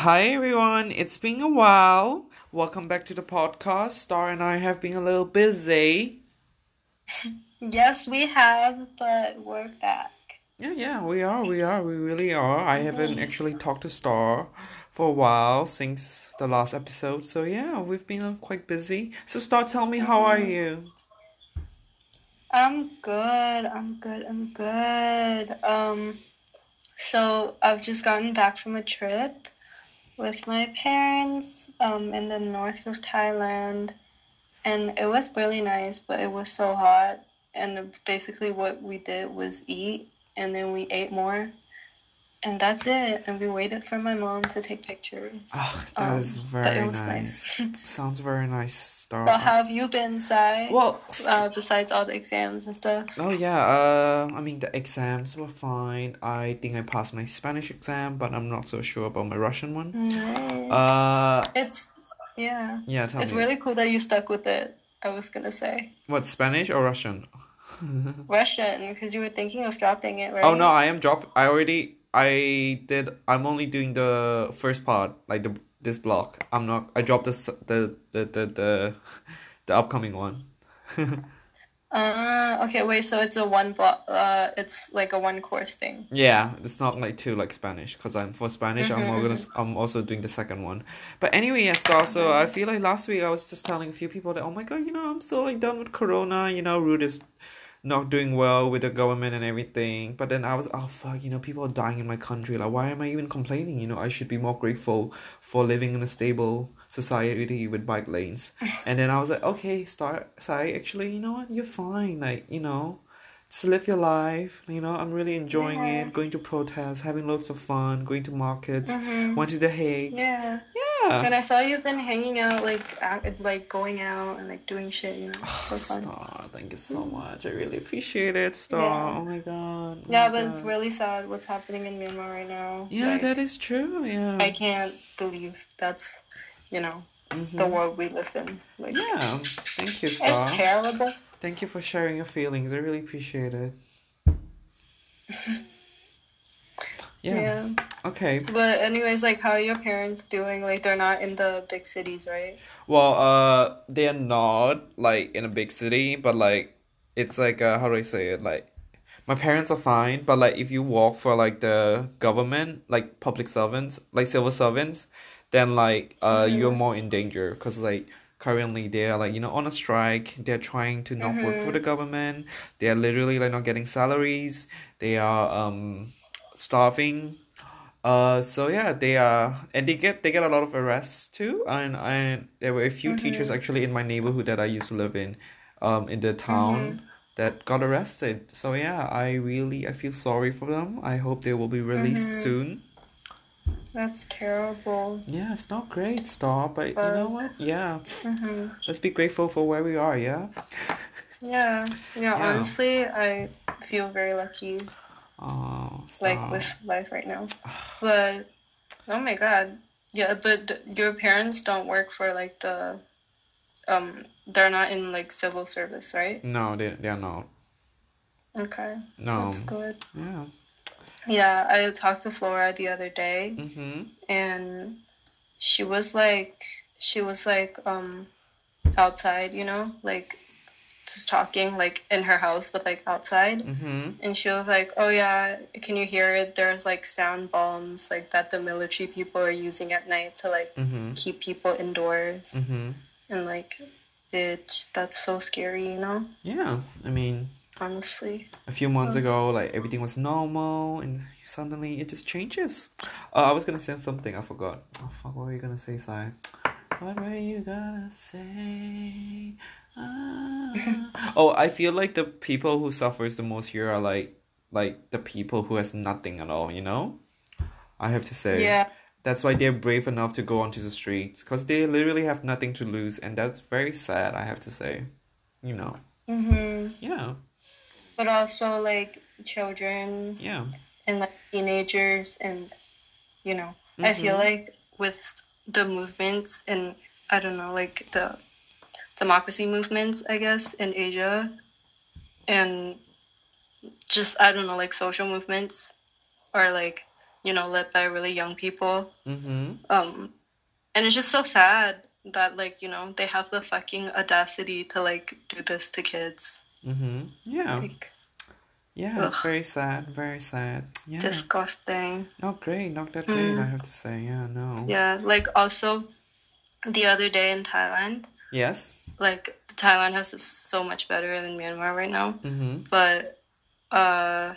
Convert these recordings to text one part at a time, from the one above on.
Hi everyone, it's been a while. Welcome back to the podcast. Star and I have been a little busy. Yes, we have, but we're back. Yeah, yeah, we are, we are, we really are. I haven't actually talked to Star for a while since the last episode, so yeah, we've been quite busy. So Star, tell me, how are you? I'm good. I'm good. I'm good. Um, so I've just gotten back from a trip with my parents, um, in the north of Thailand, and it was really nice, but it was so hot. And basically, what we did was eat, and then we ate more, and that's it. And we waited for my mom to take pictures. Oh, that is Um, but it very was nice. nice. Sounds very nice. So how have you been, Sai? Well, Uh, besides all the exams and stuff. Oh yeah, uh, I mean the exams were fine. I think I passed my Spanish exam, but I'm not so sure about my Russian one. Nice. Uh, It's yeah. yeah, tell It's me. really cool that you stuck with it. I was gonna say What, Spanish or Russian? Russian because you were thinking of dropping it, right? Oh no. I am drop. I already. I did. I'm only doing the first part, like the this block. I'm not. I dropped this the the the the the upcoming one. Uh, okay, wait. So it's a one block. Uh, it's like a one course thing. Yeah, it's not like two like Spanish because I'm for Spanish. I'm Mhm, gonna. I'm also doing the second one. But anyway, yes. So also, I feel like last week I was just telling a few people that oh my god, you know, I'm so like done with Corona. You know, Rutte is not doing well with the government and everything. But then I was oh fuck, you know, people are dying in my country. Like, why am I even complaining? You know, I should be more grateful for living in a stable society with bike lanes. And then I was like, okay, start. Sai, actually, you know what? You're fine. Like, you know. Just live your life, you know. I'm really enjoying Yeah. it. Going to protests, having lots of fun, going to markets, Mm-hmm. went to The Hague. Yeah. Yeah. And I saw you've been hanging out, like, act, like going out and like doing shit. You know, so fun. Star, thank you so much. I really appreciate it, Star. Yeah. Oh my god. Oh Yeah, my but it's really sad what's happening in Myanmar right now. Yeah, Like, that is true. Yeah. I can't believe that's, you know, the Mm-hmm. world we live in. Like, Yeah. Thank you, Star. it's terrible. Thank you for sharing your feelings. I really appreciate it. Yeah. Yeah. Okay. But anyways, like how are your parents doing? Like they're not in the big cities, right? Well, uh, they are not like in a big city, but like it's like uh, how do I say it? Like my parents are fine, but like if you work for like the government, like public servants, like civil servants, then like uh you're Mm-hmm. more in danger because like currently they are like you know on a strike. They're trying to not work for the Mm-hmm. government. They are literally like not getting salaries. They are um starving. Uh, so yeah, they are, and they get they get a lot of arrests too, and and there were a few teachers Mm-hmm. actually in my neighborhood that I used to live in, um, in the town Mm-hmm. that got arrested. So yeah, I really I feel sorry for them. I hope they will be released Mm-hmm. soon. That's terrible. Yeah, it's not great, Star, but you know what? Yeah, hmm let's be grateful for where we are. Yeah. yeah, yeah. Yeah. Honestly, I feel very lucky, like with life right now. But oh my God, yeah. But your parents don't work for like the, um, they're not in like civil service, right? No, they they are not. Okay, No. that's good. Yeah. Yeah, I talked to Flora the other day. Mm-hmm. and she was like she was like um outside you know like just talking like in her house but like outside Mm-hmm. and she was like oh yeah can you hear it there's like sound bombs like that the military people are using at night to like Mm-hmm. keep people indoors Mm-hmm. and like bitch that's so scary you know Yeah. I mean, honestly a few months ago, like everything was normal, and suddenly it just changes. Uh, I was gonna say something, I forgot. Oh fuck, what were you gonna say, Sai? What were you gonna say? Ah. Oh, I feel like the people who suffers the most here are like, like the people who has nothing at all. You know, I have to say. yeah That's why they're brave enough to go onto the streets, cause they literally have nothing to lose, and that's very sad. I have to say. You know. hmm Yeah. but also like children Yeah. and like teenagers and you know i feel Mhm. like with the movements and i don't know like the democracy movements i guess in asia and just i don't know like social movements or like you know, led by really young people. Mm-hmm. Um, and it's just so sad that like you know they have the fucking audacity to like do this to kids. Mm-hmm. Yeah. Like Yeah, it's Ugh. very sad. Very sad. Yeah. disgusting. Not great. Not that great. Mm. I have to say. Yeah. No. Yeah, like also the other day in Thailand, Yes. like Thailand has so much better than Myanmar right now. Mm-hmm. But uh,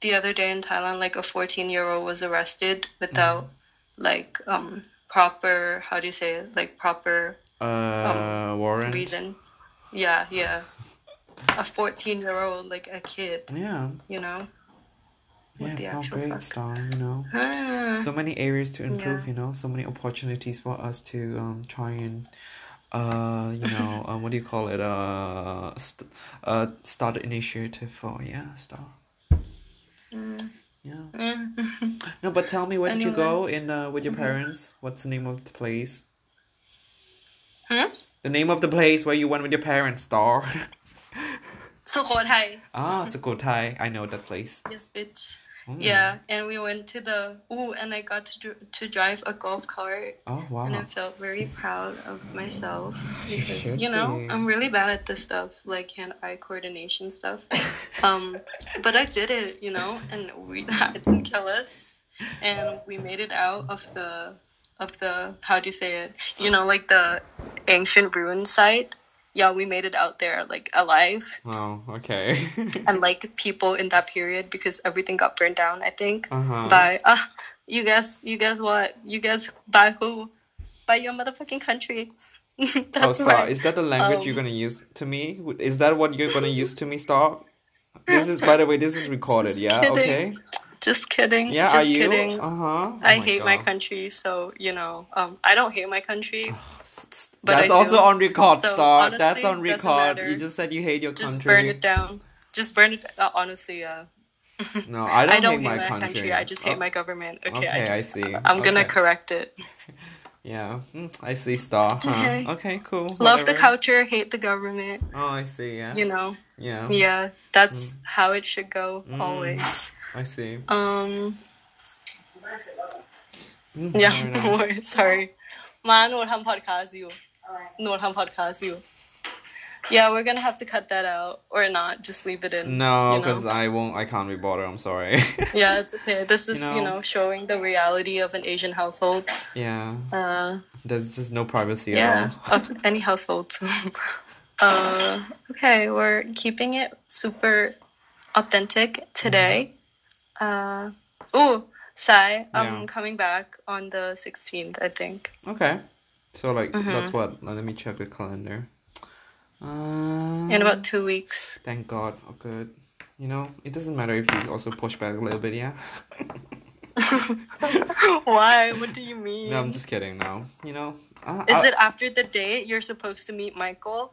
the other day in Thailand, like a 14 year old was arrested without like um proper how do you say it like proper Uh, warrant. reason. Yeah, yeah. A 14 year old like a kid, Yeah. you know. Yeah. It's not great, fuck? Star. You know. Ah. so many areas to improve Yeah. you know so many opportunities for us to um try and uh, you know, um, what do you call it? Uh, st- uh, start initiative for yeah, start. Mm. Yeah. No, but tell me, where did you go in uh, with your mm-hmm. parents? Mm-hmm. What's the name of the place? The name of the place where you went with your parents, Star. Sukhothai. Ah, Sukhothai. I know that place. Yes, bitch. Mm. Yeah, and we went to the ooh, and I got to to drive a golf cart, oh wow and I felt very proud of myself because you know be. I'm really bad at this stuff, like hand-eye coordination stuff. um, but I did it, you know, and we it didn't kill us, and we made it out of the of the how do you say it? You know, like the ancient ruin site. Yeah, we made it out there like alive oh okay and like people in that period because everything got burned down. I think uh-huh by uh, you guess you guess what you guess by who by your motherfucking country. Oh, Star, right. is that the language you're Um, gonna use to me? Is that what you're gonna use to me, Star? This is, by the way, this is recorded. Yeah. kidding. Okay. Just kidding. Yeah. Just are you? kidding. Uh huh. I hate my country, so you know, um, I don't hate my country. but That's I also do. on record, So, Star. That's on record. You just said you hate your Just country. Just burn it down. Just burn it. Uh, honestly, yeah. No, I don't, I don't hate, hate my, country. I just hate Oh, my government. Okay, Okay, I, I see. I'm gonna correct it. Yeah. Mm, I see, Star. Huh. Okay. Okay. Cool. Love the culture, hate the government. Oh, I see. Yeah. You know. Yeah. Yeah, that's how it should go Mm. always. I see. Um. Mm-hmm. Yeah, no worries. Sorry. Man, no, I'm podcast you. No, I'm podcast you. Yeah, we're gonna have to cut that out or not. Just leave it in. No, because you know? I won't. I can't be bothered. I'm sorry. yeah, it's okay. This is you know, you know, showing the reality of an Asian household. Yeah. Uh, There's just no privacy yeah, at all. of any household. uh, okay, we're keeping it super authentic today. Mm-hmm. Uh, oh, Sai, I'm Yeah. coming back on the 16th, I think. Okay. So like Mhm. that's what. Let me check the calendar. Uh, In about two weeks. Thank God. Oh, good. You know, it doesn't matter if you also push back a little bit. Yeah. Why? What do you mean? No, I'm just kidding. Now, you know. Uh, Is I- it after the date you're supposed to meet Michael?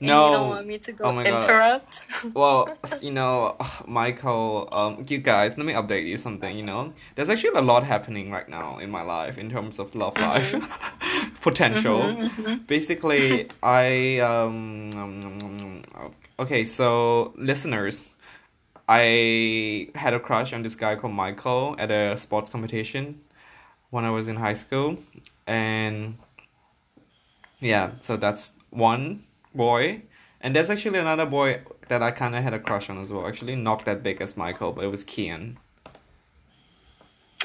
No. You don't want me to go Oh my God. interrupt? well, you know, Michael, um, you guys, let me update you something, you know. There's actually a lot happening right now in my life in terms of love life potential. Basically, I, um, um, um, okay, so listeners, I had a crush on this guy called Michael at a sports competition when I was in high school. And yeah, so that's one boy. And there's actually another boy that I kind of had a crush on as well. Actually, not that big as Michael, but it was Kian.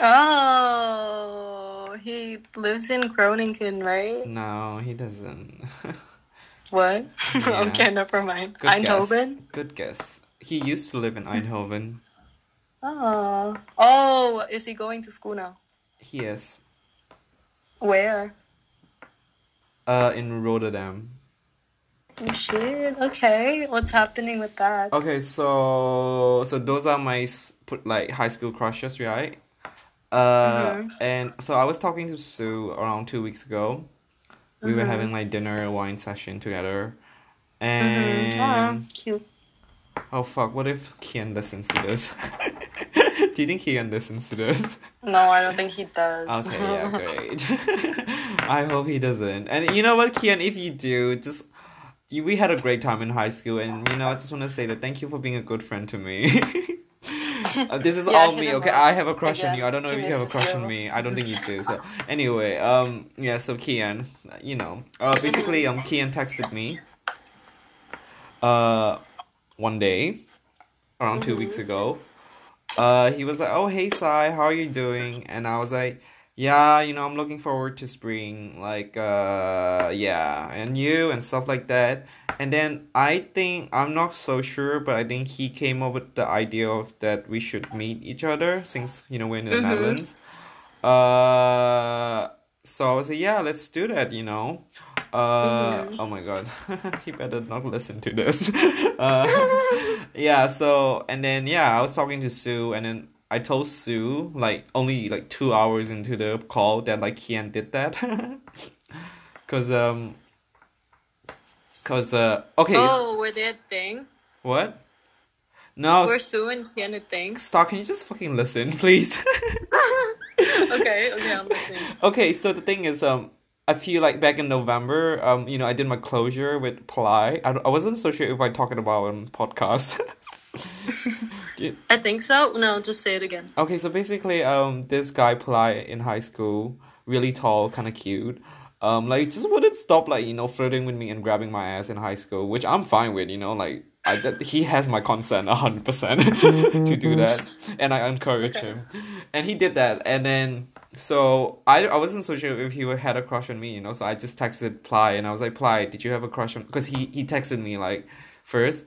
Oh, he lives in Groningen, right? No, he doesn't. What? Yeah. okay, never mind. Good Eindhoven? guess. Good guess. He used to live in Eindhoven. Oh. Oh, is he going to school now? He is. Where? Uh, in Rotterdam. Oh, shit. Okay. What's happening with that? Okay, so so those are my put like high school crushes, right? Uh, Mhm. and so I was talking to Sue around two weeks ago. We were Mhm. having like dinner, wine session together, Mhm. and Oh, cute. oh fuck, what if Kian listens to this? Do you think Kian listens to this? No, I don't think he does. Okay, yeah, great. I hope he doesn't. And you know what, Kian, if you do, just we had a great time in high school, and you know, I just want to say that thank you for being a good friend to me. Uh, this is Yeah, all me, okay? I have a crush on you. I don't know if you have a crush on me. I don't think you do. So anyway, um, yeah. So Kian, you know, uh, basically, um, Kian texted me, uh, one day, around two weeks ago. Uh, he was like, "Oh, hey, Sai, how are you doing?" And I was like, "Yeah, you know, I'm looking forward to spring. Like, uh, yeah, and you and stuff like that." And then I think I'm not so sure, but I think he came up with the idea of that we should meet each other since you know we're in the Mhm. Netherlands. Uh, so I was like, yeah, let's do that. You know. Uh, Mhm. oh my god, he better not listen to this. Uh, yeah. So and then yeah, I was talking to Sue, and then I told Sue like only like two hours into the call that like Kian did that. Cause um. Cause uh okay Oh, were they a thing? what? No, Were Sue and Kian a thing? Star, can you just fucking listen, please? okay, okay, I'm listening. Okay, so the thing is, um, I feel like back in November, um, you know, I did my closure with Ply. I, I wasn't so sure if I talked about on podcast. Yeah. I think so. No, just say it again. Okay, so basically, um, this guy Ply in high school, really tall, kind of cute. Um, like just wouldn't stop like you know flirting with me and grabbing my ass in high school, which I'm fine with. You know, like I he has my consent a hundred percent to do that, and I encourage Okay. him, and he did that, and then so I I wasn't so sure if he had a crush on me, you know, so I just texted Ply and I was like, Ply, did you have a crush on? Because he he texted me like first,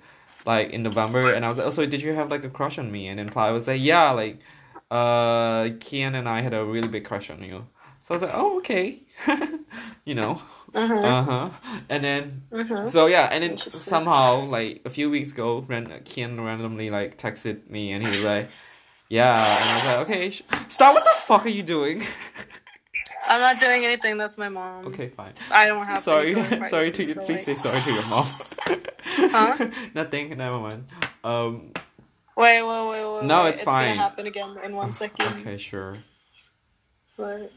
like in November, and I was like, oh, so did you have like a crush on me? And then Ply was like, yeah, like uh, Kian and I had a really big crush on you. So I was like, oh, okay. you know. Uh-huh. Uh-huh. And then Uh-huh. so yeah, and then somehow like a few weeks ago, ran Kian randomly like texted me and he was like, yeah, and I was like, okay, sh- stop. What the fuck are you doing? I'm not doing anything. That's my mom. okay, fine. I don't have to. Sorry, sorry to you. so, Please like- say sorry to your mom. Huh? Nothing. Never mind. Um. Wait, wait, wait, wait. No, wait. it's it's fine. gonna happen again in one second. Okay, sure. But...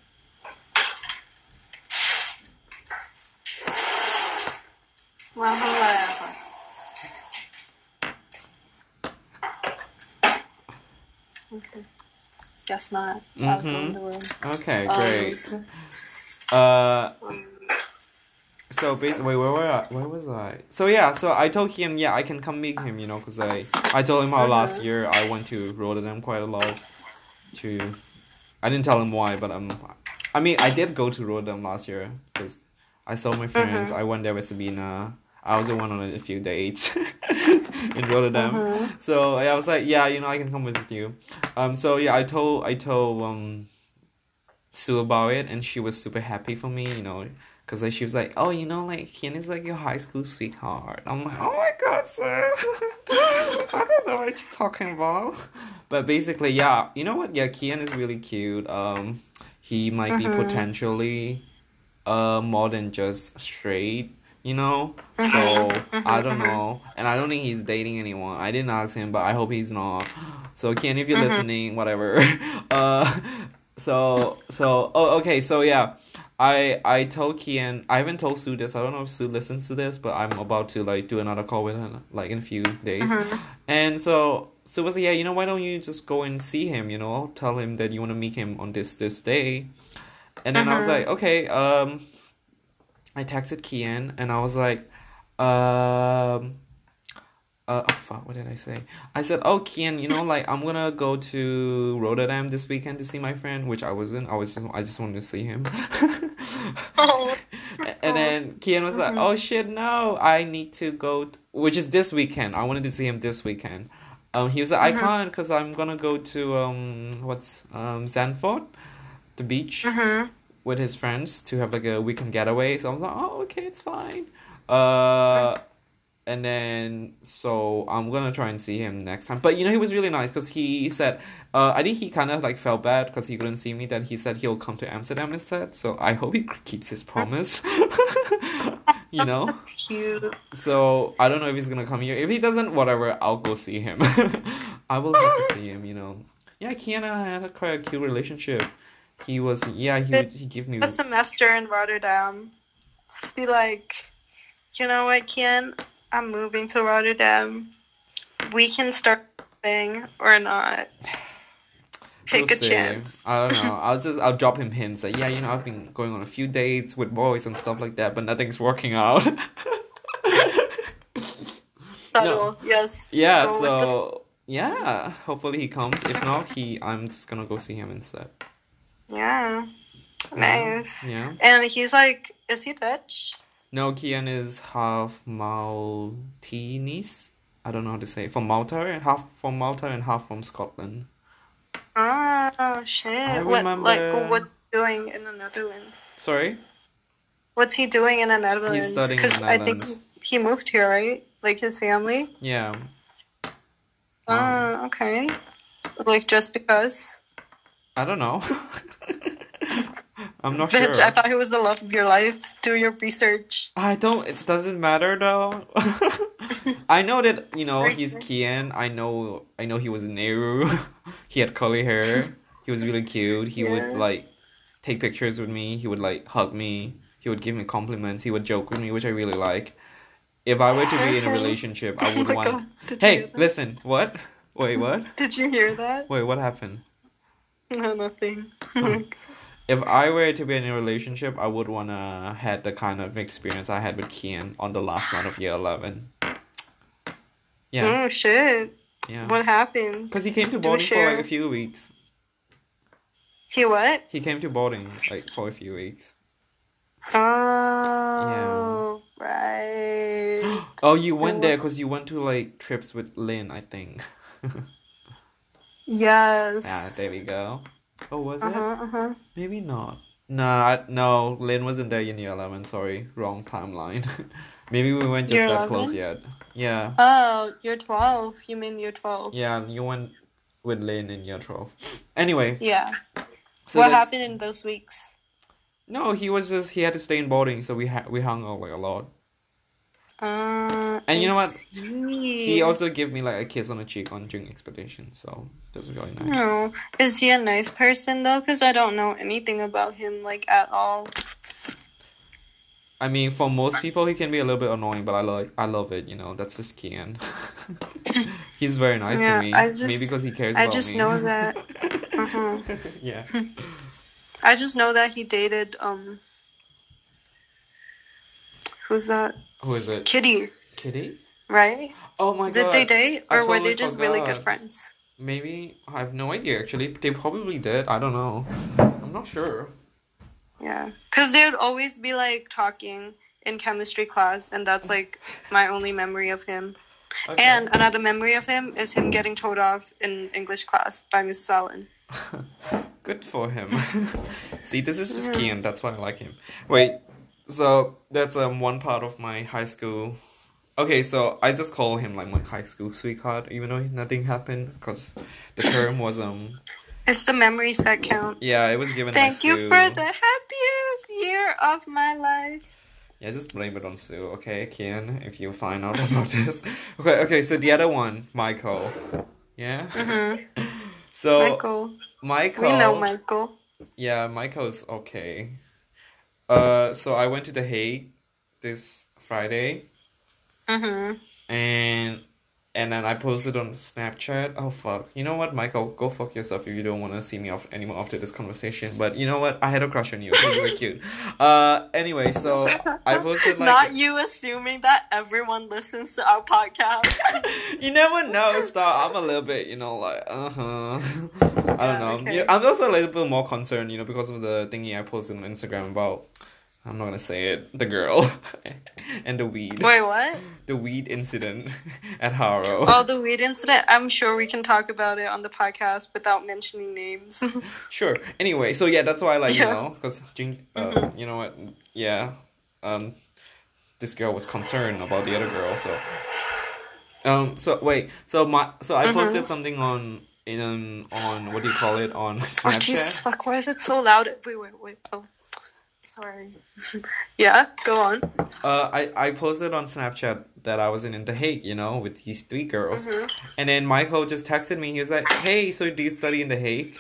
Okay. Guess not. I'll go in Mhm. the room. Okay, Um, great. Uh. So basically, wait, where were I? Where was I? So yeah, so I told him, yeah, I can come meet him, you know, cause I I told him how last Uh-huh. year I went to Rotterdam quite a lot. To, I didn't tell him why, but um, I mean, I did go to Rotterdam last year because I saw my friends. Uh-huh. I went there with Sabina. I was the one on a few dates in Rotterdam. Uh-huh. So I was like, yeah, you know, I can come visit you. Um, so yeah, I told I told um Sue about it, and she was super happy for me, you know, because like she was like, oh, you know, like Kian is like your high school sweetheart. I'm like, oh my god, sir, I don't know what you're talking about. But basically, yeah, you know what? Yeah, Kian is really cute. Um, he might be Mhm. potentially, uh, more than just straight. You know, so I don't know, and I don't think he's dating anyone. I didn't ask him, but I hope he's not. So Kian, if you're Mhm. listening, whatever. Uh, so so oh okay so yeah, I I told Kian I haven't told Sue this. I don't know if Sue listens to this, but I'm about to like do another call with her like in a few days. Mhm. And so Sue was like, yeah, you know, why don't you just go and see him? You know, tell him that you want to meet him on this this day. And then I was Mhm. like, okay. Um, I texted Kian and I was like, um. Uh, oh fuck, what did I say? I said, oh Kian, you know, like I'm gonna go to Rotterdam this weekend to see my friend, which I wasn't. I was just, I just wanted to see him. Oh. and then Kian was like, oh shit, no, I need to go, t-, which is this weekend. I wanted to see him this weekend. Um, he was like, I can't because I'm gonna go to um, what's um, Zandvoort, the beach Mhm. With his friends to have like a weekend getaway. So I'm like, oh, okay, it's fine. Uh, and then so I'm gonna try and see him next time. But you know, he was really nice because he said, uh, I think he kind of like felt bad because he couldn't see me. Then he said he'll come to Amsterdam instead. So I hope he keeps his promise. you know. Cute. So I don't know if he's gonna come here. If he doesn't, whatever, I'll go see him. I will have to see him. You know. Yeah, Kian and I had a quite a cute relationship. He was yeah he would he give me A semester in Rotterdam. Just be like, you know what, Kian? I'm moving to Rotterdam. We can start something or not? Take We'll a see. chance. I don't know. I'll just I'll drop him hints like yeah, you know, I've been going on a few dates with boys and stuff like that, but nothing's working out. Subtle, yes. yeah, Go with the- so yeah, hopefully he comes. If not, he I'm just gonna go see him instead. Yeah. Nice. Yeah. And he's like, is he Dutch? No, Kian is half Maltese. I don't know how to say it. from Malta and half from Malta and half from Scotland. Oh shit! I what remember- like what's doing in the Netherlands? Sorry. What's he doing in the Netherlands? He's studying in the I think he moved here, right? Like his family. Yeah. Oh, um, okay. Like just because. I don't know. I'm not sure. Bitch, I thought he was the love of your life. Do your research. I don't. It doesn't matter though. I know that you know he's Kian. I know. I know he was Nehru. he had curly hair. He was really cute. He would like take pictures with me. He would like hug me. He would give me compliments. He would joke with me, which I really like. If I were to be in a relationship, I Oh would my want. God, did you hear Hey, listen. What? Wait, what? Did you hear that? Wait, what happened? No, nothing. If I were to be in a relationship, I would wanna had the kind of experience I had with Kian on the last month of year eleven. Yeah, Oh shit! yeah. What happened? Because he came to boarding for like a few weeks. He what? He came to boarding like for a few weeks. Oh, right. Oh, you went there because you went to like trips with Lynn, I think. Yes. yeah, there we go. Oh, was Uh it? Uh huh. Maybe not. Nah, no, Lynn wasn't there in year eleven. Sorry, wrong timeline. Maybe we weren't just Year that close yet. Yeah, Oh, you're twelve. You mean you're twelve? yeah. You went with Lynn in year twelve. Anyway, Yeah. so what that's- happened in those weeks? No, he was just he had to stay in boarding, so we ha- we hung out like a lot. Uh, And you know what? see. He also gave me like a kiss on the cheek on during expedition, so that was really nice. Oh, is he a nice person though? Because I don't know anything about him like at all. I mean, for most people, he can be a little bit annoying, but I like I love it. You know, that's just Kian. He's very nice Yeah, to me. I just- Maybe because he cares. I just me. know that. Uh-huh. yeah. I just know that he dated um. Who's that? Who is it? Kitty, Kitty? right? Oh my Did god. Did they date, or were they just really good friends? Maybe I have no idea. Actually, they probably did. I don't know. I'm not sure. Yeah, because they would always be like talking in chemistry class, and that's like my only memory of him. Okay. And another memory of him is him getting told off in English class by Miss Allen. Good for him. See, this is just Yeah. Kian. That's why I like him. Wait, so that's um one part of my high school. Okay, so I just call him like my high school sweetheart, even though nothing happened, because the term was um It's the memories that count. yeah it was given. Thank you Sue. for the happiest year of my life. Yeah, just blame it on Sue, okay, Kian, if you find out about this. Okay, okay, so the other one, Michael. Yeah. hmm So Michael. Michael. We know Michael. Yeah, Michael's okay. Uh, so I went to The Hague this Friday, hmm and and then I posted on Snapchat. Oh fuck! You know what, Michael? Go fuck yourself if you don't want to see me off anymore after this conversation. But you know what? I had a crush on you. so You were cute. Uh, anyway, so I posted like Not you assuming that everyone listens to our podcast. you never know, Star. I'm a little bit, you know, like, uh huh. I don't Yeah, know. okay. I'm also a little bit more concerned, you know, because of the thingy I posted on Instagram about. I'm not gonna say it. The girl and the weed. Wait, what? The weed incident at Harrow. Oh, the weed incident. I'm sure we can talk about it on the podcast without mentioning names. Sure. Anyway, so yeah, that's why, I like, you know, because uh, you know what? Yeah, um, this girl was concerned about the other girl, so. Um. So wait. So my. So I Mhm. posted something on in um, on what do you call it on oh, Snapchat. Jesus, fuck, why is it so loud? Wait, wait, wait. Oh, sorry. yeah, go on. Uh, I I posted on Snapchat that I was in The Hague, you know, with these three girls, Mhm. and then Michael just texted me. He was like, "Hey, so do you study in The Hague?"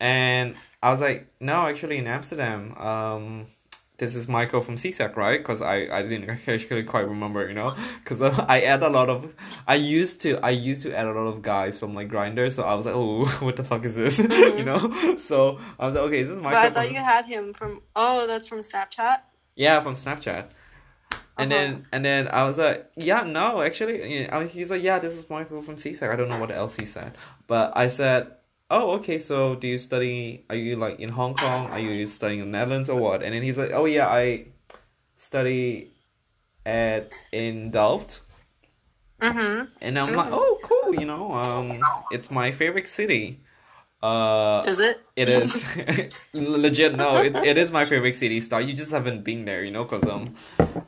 And I was like, "No, actually in Amsterdam." Um, this is Michael from CSAC, right? Because I, I didn't actually quite remember, you know, because I add a lot of, I used to I used to add a lot of guys from like Grindr, so I was like, oh, what the fuck is this, you know? So I was like, okay, this is Michael. But I thought from- you had him from. Oh, that's from Snapchat. yeah, from Snapchat. And Uh-huh. then and then I was like, yeah, no, actually, I was- he's like, yeah, this is Michael from CSAC. I don't know what else he said, but I said, oh, okay. So do you study? Are you like in Hong Kong? Are you studying in the Netherlands or what? And then he's like, oh yeah, I study at in Delft. Mm-hmm. And I'm like, oh, cool. You know, um, it's my favorite city. Uh, Is it? it is legit. No, it, it is my favorite city. Star, you just haven't been there, you know, cause um,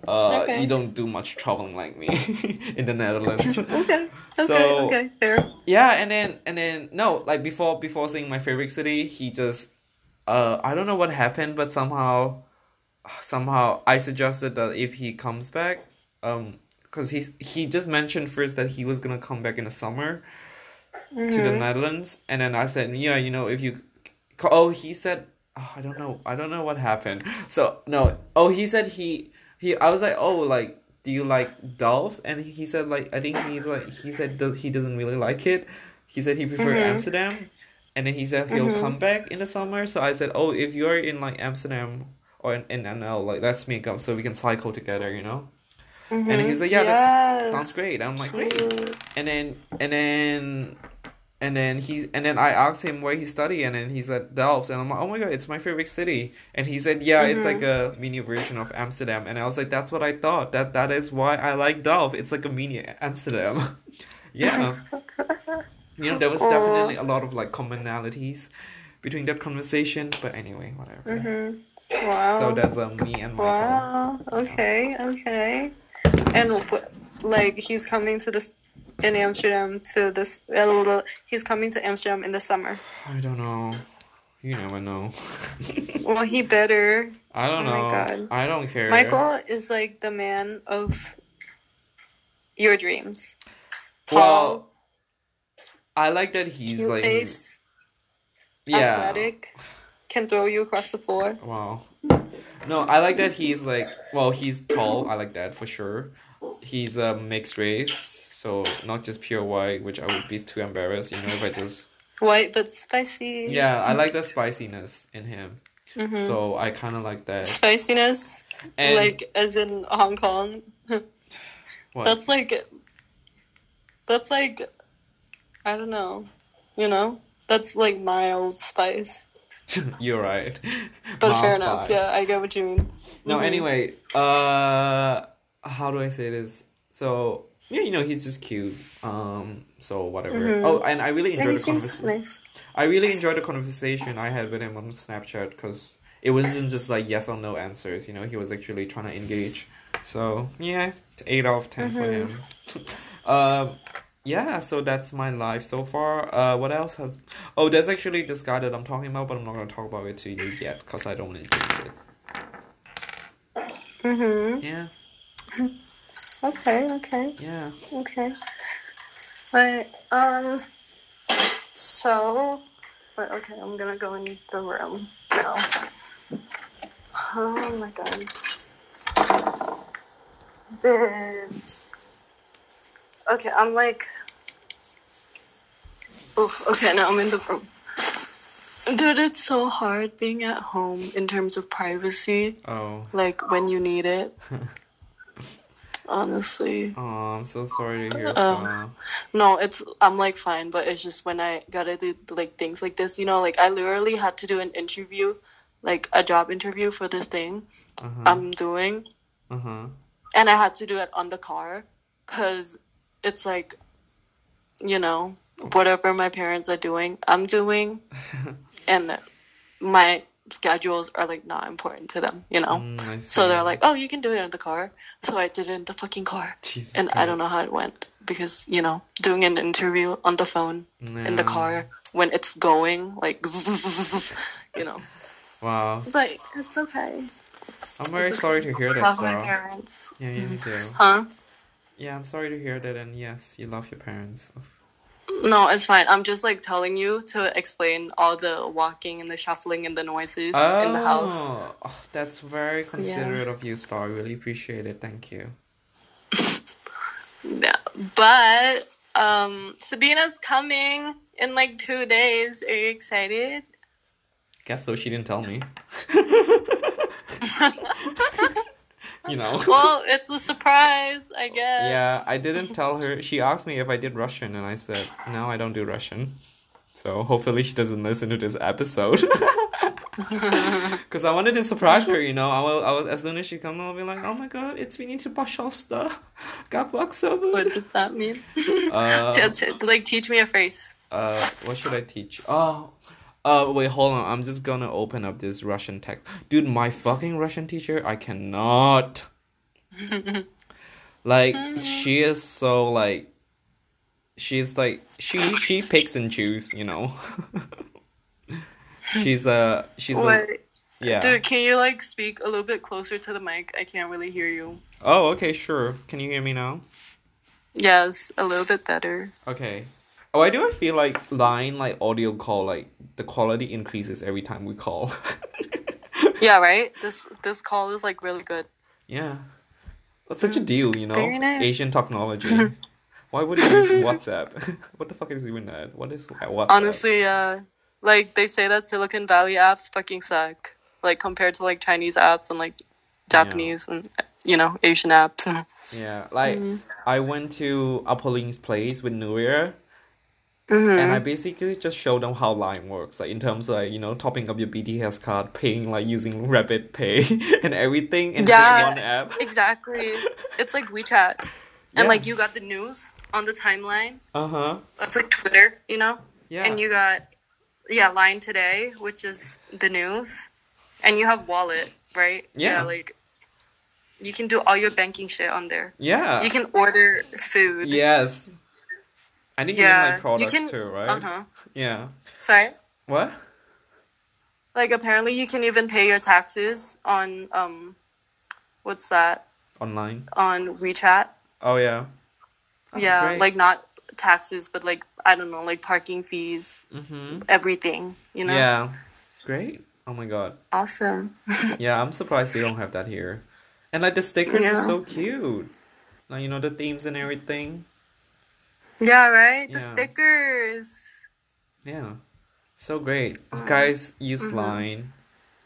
uh, Okay. you don't do much traveling like me in the Netherlands. Okay. Okay. So- okay. Fair. yeah, and then and then no, like before before saying my favorite city, he just, uh, I don't know what happened, but somehow, somehow I suggested that if he comes back, um, cause he's he just mentioned first that he was gonna come back in the summer to the Mhm. Netherlands, and then I said, yeah, you know, if you, oh, he said, oh, I don't know, I don't know what happened. So no, oh, he said he he, I was like, oh, like, do you like Delft? And he said like, I think he's like, he said does he doesn't really like it. He said he preferred Mhm. Amsterdam, and then he said he'll Mhm. come back in the summer. So I said, oh, if you're in like Amsterdam or in, in NL, like let's meet up so we can cycle together, you know. And Mhm. he's like, yeah, that sounds great. I'm like, great and then and then and then he's and then I asked him where he studied and then he said Delft. And I'm like oh my god it's my favorite city. And he said yeah it's like a mini version of Amsterdam. And I was like that's what I thought. That that is why I like Delft. It's like a mini Amsterdam. Yeah. You know there was definitely a lot of like commonalities between that conversation. But anyway whatever. Mhm. Wow. so that's um, me and Michael Wow. Okay. Okay. And like he's coming to this in Amsterdam to this. He's coming to Amsterdam in the summer. I don't know you never know Well, he better. I don't Oh my know God. I don't care Michael is like the man of your dreams. Tall, Well, I like that he's cute like face, yeah. athletic, can throw you across the floor. Wow. No, I like that he's like well, he's tall. I like that for sure. He's a mixed race, so not just pure white, which I would be too embarrassed, you know, if I just White but spicy. yeah. I like the spiciness in him, Mhm. so I kind of like that. Spiciness, And like as in Hong Kong. what? That's like, that's like, I don't know, you know, that's like mild spice. You're right. But Mild fair enough. spice. Yeah, I get what you mean. No, Mhm. anyway, uh, how do I say this? So yeah, you know, he's just cute. Um, so whatever. Mhm. Oh, and I really enjoyed he the conversation. nice. I really enjoyed the conversation I had with him on Snapchat because it wasn't just like yes or no answers. You know, he was actually trying to engage. So yeah, eight out of 10 for Mhm. him. um, yeah. So that's my life so far. Uh, what else has? Oh, there's actually this guy that I'm talking about, but I'm not gonna talk about it to you yet because I don't want to jinx it. Mhm. Yeah, Okay. Okay. yeah. Okay. But um. So, but okay, I'm gonna go in the room now. Oh my god. Bitch. Okay, I'm like. Oof. Okay, now I'm in the room. Dude, it's so hard being at home in terms of privacy. Oh, Like when you need it. Honestly. oh, I'm so sorry to hear. Um, Sarah. No, it's I'm like fine, but it's just when I gotta do like things like this, you know, like I literally had to do an interview, like a job interview for this thing Uh-huh. I'm doing, uh-huh. and I had to do it on the car, cause it's like, you know, whatever my parents are doing, I'm doing, and my schedules are like not important to them, you know. Mm, So they're like, "Oh, you can do it in the car." So I did it in the fucking car. Jesus and I don't know how it went because you know doing an interview on the phone in the car when it's going like you know Wow. but it's okay I'm very It's sorry to hear that, love my Sarah. parents Yeah, yeah, me too. huh Yeah, I'm sorry to hear that, and yes, you love your parents. No, it's fine. I'm just like telling you to explain all the walking and the shuffling and the noises in the house. Oh, that's very considerate of you, Star. I really appreciate it. Thank you. Yeah, but um, Sabina's coming in like two days. Are you excited? Guess so. She didn't tell me. you know. Well, it's a surprise, I guess. Yeah, I didn't tell her. She asked me if I did Russian, and I said no, I don't do Russian. So hopefully she doesn't listen to this episode. Because I wanted to surprise her, you know. I will, I will. As soon as she comes, I'll be like, "Oh my god, it's we need to brush off stuff." Got bucks so What does that mean? Uh, T- t- like, teach me a phrase. uh, what should I teach? Oh, uh, wait, hold on. I'm just gonna open up this Russian text, dude. My fucking Russian teacher, I cannot. Like she is so like. She's like she she picks and choose, you know. she's a she's a, Wait, yeah. dude, can you like speak a little bit closer to the mic? I can't really hear you. Oh, okay, sure. Can you hear me now? Yes, a little bit better. Okay. Oh, I do. I feel like line like audio call like the quality increases every time we call. Yeah, right. This this call is like really good. yeah, that's such a deal, you know. Very nice. Asian technology. Why would you use WhatsApp? what the fuck is even that? What is WhatsApp? Honestly, uh, like they say that Silicon Valley apps fucking suck. Like compared to like Chinese apps and like Japanese and you know Asian apps. Yeah, like Mm-hmm. I went to Apolline's place with Nuria. And I basically just show them how Line works, like in terms of like you know topping up your BTS card, paying like using Rabbit Pay and everything in just Yeah. one app. Exactly. It's like WeChat, and Yeah. like you got the news on the timeline. Uh huh. That's like Twitter, you know. Yeah. And you got yeah Line Today, which is the news, and you have Wallet, right? Yeah. like you can do all your banking shit on there. yeah. You can order food. Yes. I think Yeah, even like you products can- too, right? Uh huh. Yeah. Sorry. What? Like apparently you can even pay your taxes on um, what's that Online. on WeChat? Oh yeah. Oh, yeah, great. like not taxes, but like I don't know, like parking fees, Mm-hmm. everything. You know. Yeah. Great. Oh my god. Awesome. Yeah, I'm surprised they don't have that here. And like the stickers are so cute. Like you know the themes and everything. Yeah. Right. The Yeah. stickers. Yeah. So great. Mm-hmm. Guys, use Line.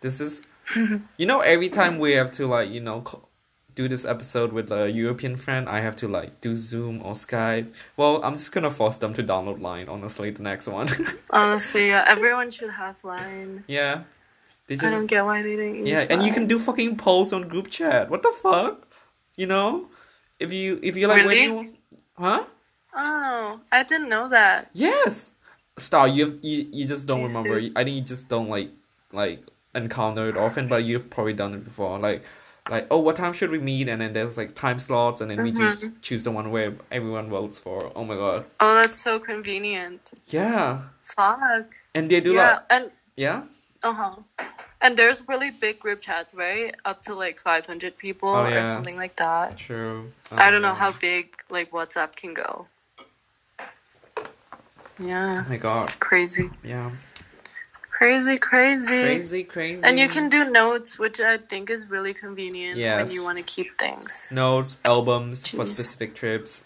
This is you know every time we have to like, you know, do this episode with a European friend, I have to like do Zoom or Skype. Well, I'm just gonna force them to download Line, honestly, the next one. Honestly, yeah, everyone should have Line. yeah. They just. I don't get why they didn't use Yeah, and you can do fucking polls on group chat. What the fuck? You know? If you if you like Really? when you Huh? Oh, I didn't know that. Yes. Star, you have, you you just don't Jeez, remember. I think you just don't like like encounter it often, but you've probably done it before. Like like oh, what time should we meet? And then there's like time slots, and then we just Mm-hmm. choose the one where everyone votes for. Oh my god. Oh, that's so convenient. Yeah. Fuck. And they do yeah, like and yeah. uh huh. And there's really big group chats, right? Up to like 500 people Oh, yeah. or something like that. True. I don't know Um, how big like WhatsApp can go. Yeah, Oh my god. crazy, Yeah. crazy, crazy. Crazy, crazy. And you can do notes, which I think is really convenient when you want to keep things. notes, albums for specific trips.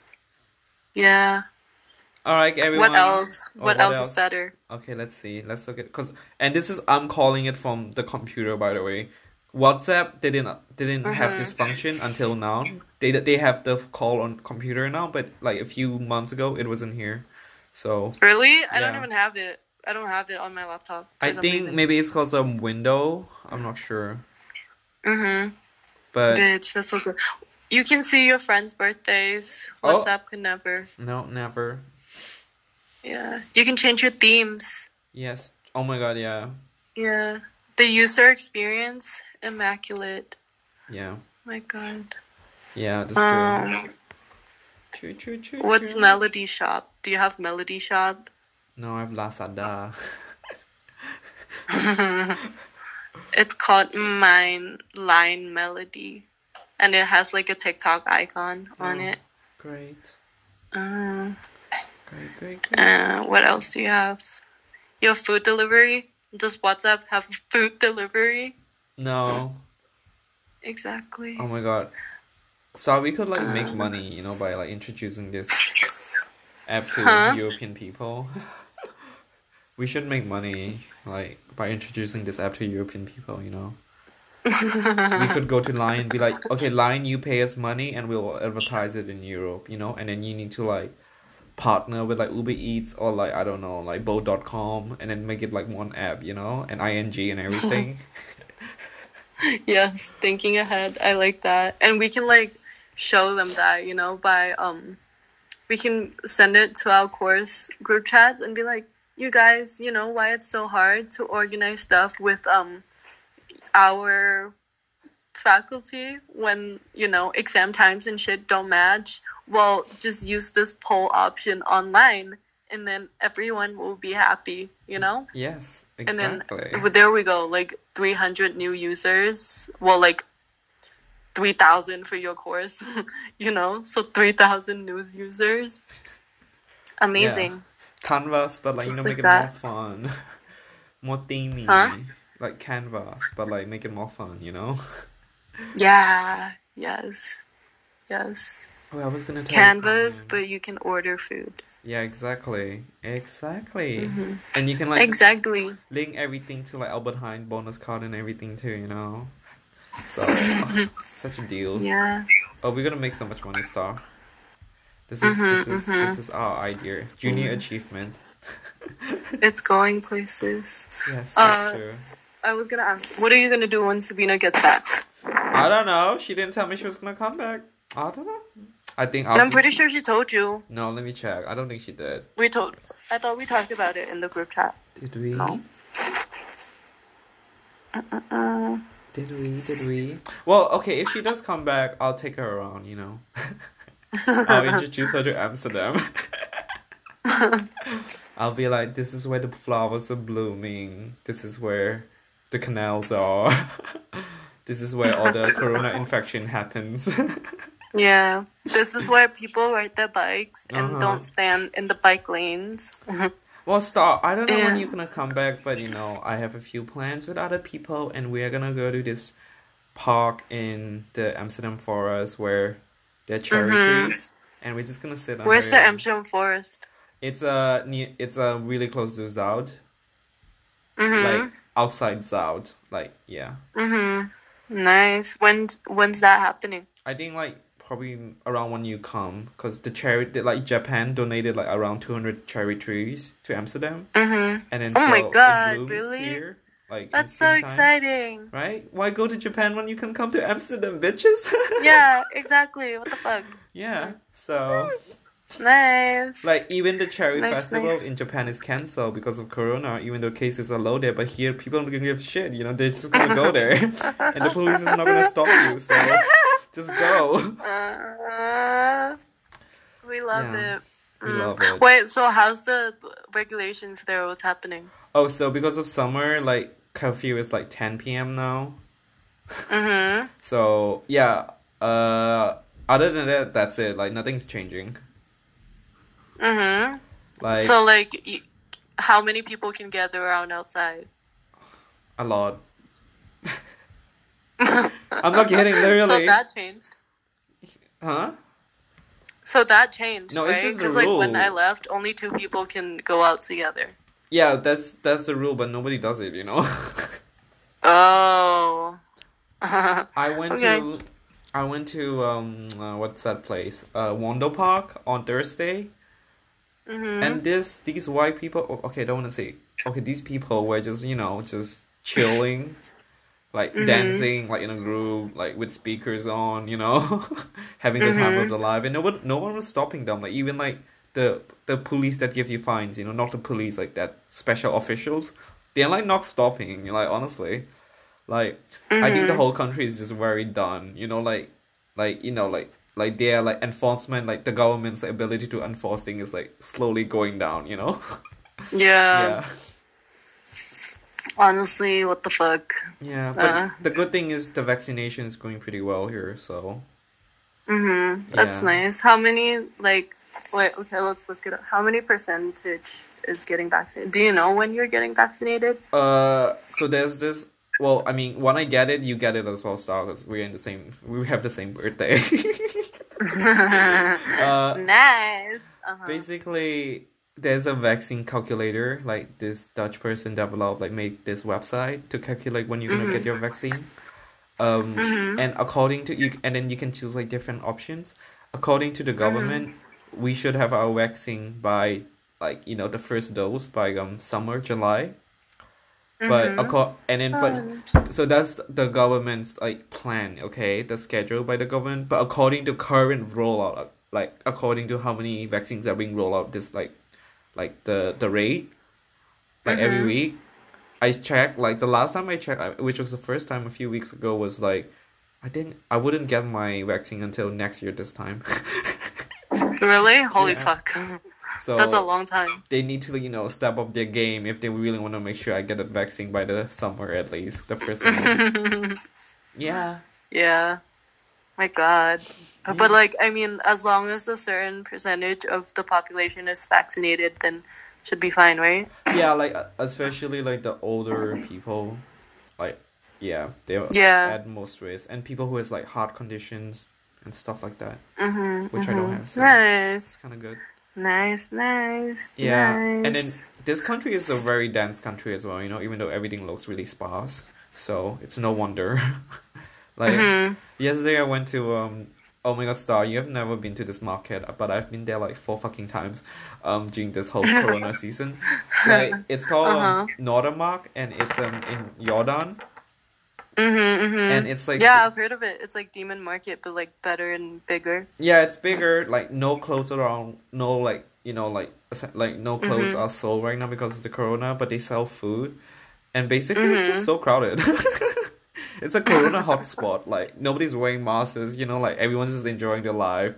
Yeah. All right, everyone. What else? Oh, what, else, is better? Okay, let's see. Let's look at cause and this is I'm calling it from the computer by the way. WhatsApp didn't didn't have mm-hmm. this function until now. They they have the call on computer now, but like a few months ago it wasn't here. So Really? I don't even have it. I don't have it on my laptop. I think reason. maybe it's called a window. I'm not sure, Mm-hmm. but Bitch, that's so good. You can see your friends' birthdays. Oh. WhatsApp could never. no, never. Yeah. You can change your themes. Yes. Oh my god. Yeah. Yeah. The user experience, immaculate. Yeah. My god. Yeah. That's. Um, True. True. True. what's true. Melody Shop? Do you have Melody Shop? No, I have Lazada. It's called Mine Line Melody. And it has like a TikTok icon on Oh. it. Great. Um, Great, great, great. Uh, what else do you have? You have food delivery. Does WhatsApp have food delivery? No. Exactly. Oh my god. So we could like make Um. money, you know, by like introducing this app to Huh? European people. we should make money like by introducing this app to European people, you know. we could go to Line and be like, okay, Line, you pay us money and we'll advertise it in Europe, you know, and then you need to like partner with like Uber Eats or like I don't know, like Bol.com and then make it like one app, you know, and ING and everything. yes, thinking ahead. I like that. And we can like show them that, you know, by um we can send it to our course group chats and be like, you guys, you know why it's so hard to organize stuff with um our faculty when, you know, exam times and shit don't match. Well, just use this poll option online and then everyone will be happy, you know? yes, exactly And then there we go, like 300 new users. Well, like 3,000 for your course, you know? So 3,000 news users. Amazing. Canvas, but like you know, like make it more fun, more themey. Huh? Like canvas, but like make it more fun. You know. Yeah. Yes. Yes. Oh, I was gonna tell you Canvas, something. but you can order food. yeah, exactly, exactly. Mhm. And you can like Exactly. link everything to like Albert Heijn bonus card and everything too. You know. So such a deal. Yeah. Oh, we're gonna make so much money, Star. This is Mhm, this is mhm. this is our idea. Junior Mhm. achievement. It's going places. Yes, that's Uh, true. I was gonna ask, what are you gonna do when Sabina gets back? I don't know. She didn't tell me she was gonna come back. I don't know. I think I'll I'm pretty sure she told you. No, let me check. I don't think she did. We told. I thought we talked about it in the group chat. Did we? No. Uh, Did we? Did we? Well, okay. If she does come back, I'll take her around. You know, I'll introduce her to Amsterdam. I'll be like, this is where the flowers are blooming. This is where the canals are. this is where all the corona infection happens. yeah. This is where people ride their bikes and Uh-huh. don't stand in the bike lanes. Well, Star, I don't know when you're gonna come back, but you know, I have a few plans with other people, and we are gonna go to this park in the Amsterdam forest where there are cherry Mhm. trees, and we're just gonna sit. Where's the. Amsterdam Forest? It's uh, near, it's uh, really close to Zout, Mm-hmm. like outside Zout, like yeah. mm-hmm. Nice. When's when's that happening? I think like probably around when you come, cause the cherry, the, like Japan donated like around two hundred cherry trees to Amsterdam, Mm-hmm. and then Oh my so it God, really? here, like That's so exciting. Right? Why go to Japan when you can come to Amsterdam, bitches? Yeah, exactly. What the fuck? yeah. So, Nice. like, even the cherry Nice, festival nice. in Japan is cancelled because of Corona, even though cases are low there. But here, people don't gonna give shit. You know, they're just gonna go there, and the police is not gonna stop you. So, just go. Uh, we love Yeah, it. we Mm. love it. Wait, so how's the regulations there? What's happening? Oh, so because of summer, like curfew is like 10 p.m. now. Mm-hmm. So yeah. Uh, other than that, that's it. Like nothing's changing. Mm-hmm. Like So like, y- how many people can gather around outside? a lot. I'm not kidding, literally. So that changed. Huh? So that changed, No, it's right? Because like when. I left, only two people can go out together. Yeah, that's that's the rule, but nobody does it. You know. Oh. I went Okay. to I went to um uh, what's that place? Uh, Vondelpark on Thursday, mm-hmm. and this these white people. Okay, don't want to say. Okay, these people were just you know just chilling, like Mhm. dancing like in a group, like with speakers on, you know, having the time of Mhm. their life, and no one no one was stopping them. Like even like the the police that give you fines, you know, not the police like that special officials. They're like not stopping. You know, like honestly, like I think the Mhm. whole country is just very done. You know, like, like you know, like like their like enforcement, like the government's ability to enforce things is like slowly going down. You know. yeah. yeah. Honestly, what the fuck? Yeah. But Uh. the good thing is the vaccination is going pretty well here. So Mm-hmm. That's Yeah. nice. How many like Wait, okay, let's look it up. How many percentage is getting vaccinated? Do you know when you're getting vaccinated? Uh, so there's this. Well, I mean, when I get it, you get it as well, Star, because we're in the same. We have the same birthday. uh, nice. Uh-huh. basically, there's a vaccine calculator. Like this Dutch person developed, like made this website to calculate when you're gonna get your mm-hmm. vaccine. Um, mm-hmm. and according to you, and then you can choose like different options. According to the mm-hmm. government, we should have our vaccine by like you know the first dose by um summer July. But acco- and then but um. so that's the government's like plan, okay, the schedule by the government. But according to current rollout, like according to how many vaccines are being rolled out, this like like the the rate, like every mm-hmm. week. I checked like the last time I checked, which was the first time a few weeks ago, was like I didn't I wouldn't get my vaccine until next year this time. Really? Holy Yeah. fuck. So That's a long time. they need to you know step up their game if they really want to make sure I get a vaccine by the summer at least the first one. yeah. Yeah. My god. Yeah. But like I mean, as long as a certain percentage of the population is vaccinated, then should be fine, right? Yeah, like uh, especially like the older people, like yeah, they're Yeah. at most risk, and people who has like heart conditions and stuff like that, Mm-hmm. which I don't have. So Nice. kind of good. Nice, nice. Yeah, nice. and then this country is a very dense country as well. You know, even though everything looks really sparse, so it's no wonder. like Mhm. yesterday, I went to um. Oh my god, Star! You have never been to this market, but I've been there like four fucking times, um, during this whole Corona season. Like it's called um, Noordermarkt, and it's um in Jordaan, Mhm, mhm. and it's like yeah, I've heard of it. It's like Demon Market, but like better and bigger. Yeah, it's bigger. Like no clothes around. No like you know like like no clothes Mm-hmm. are sold right now because of the corona. But they sell food, and basically it's Mm-hmm. just so crowded. it's a corona hotspot. Like nobody's wearing masks. You know, like everyone's just enjoying their life.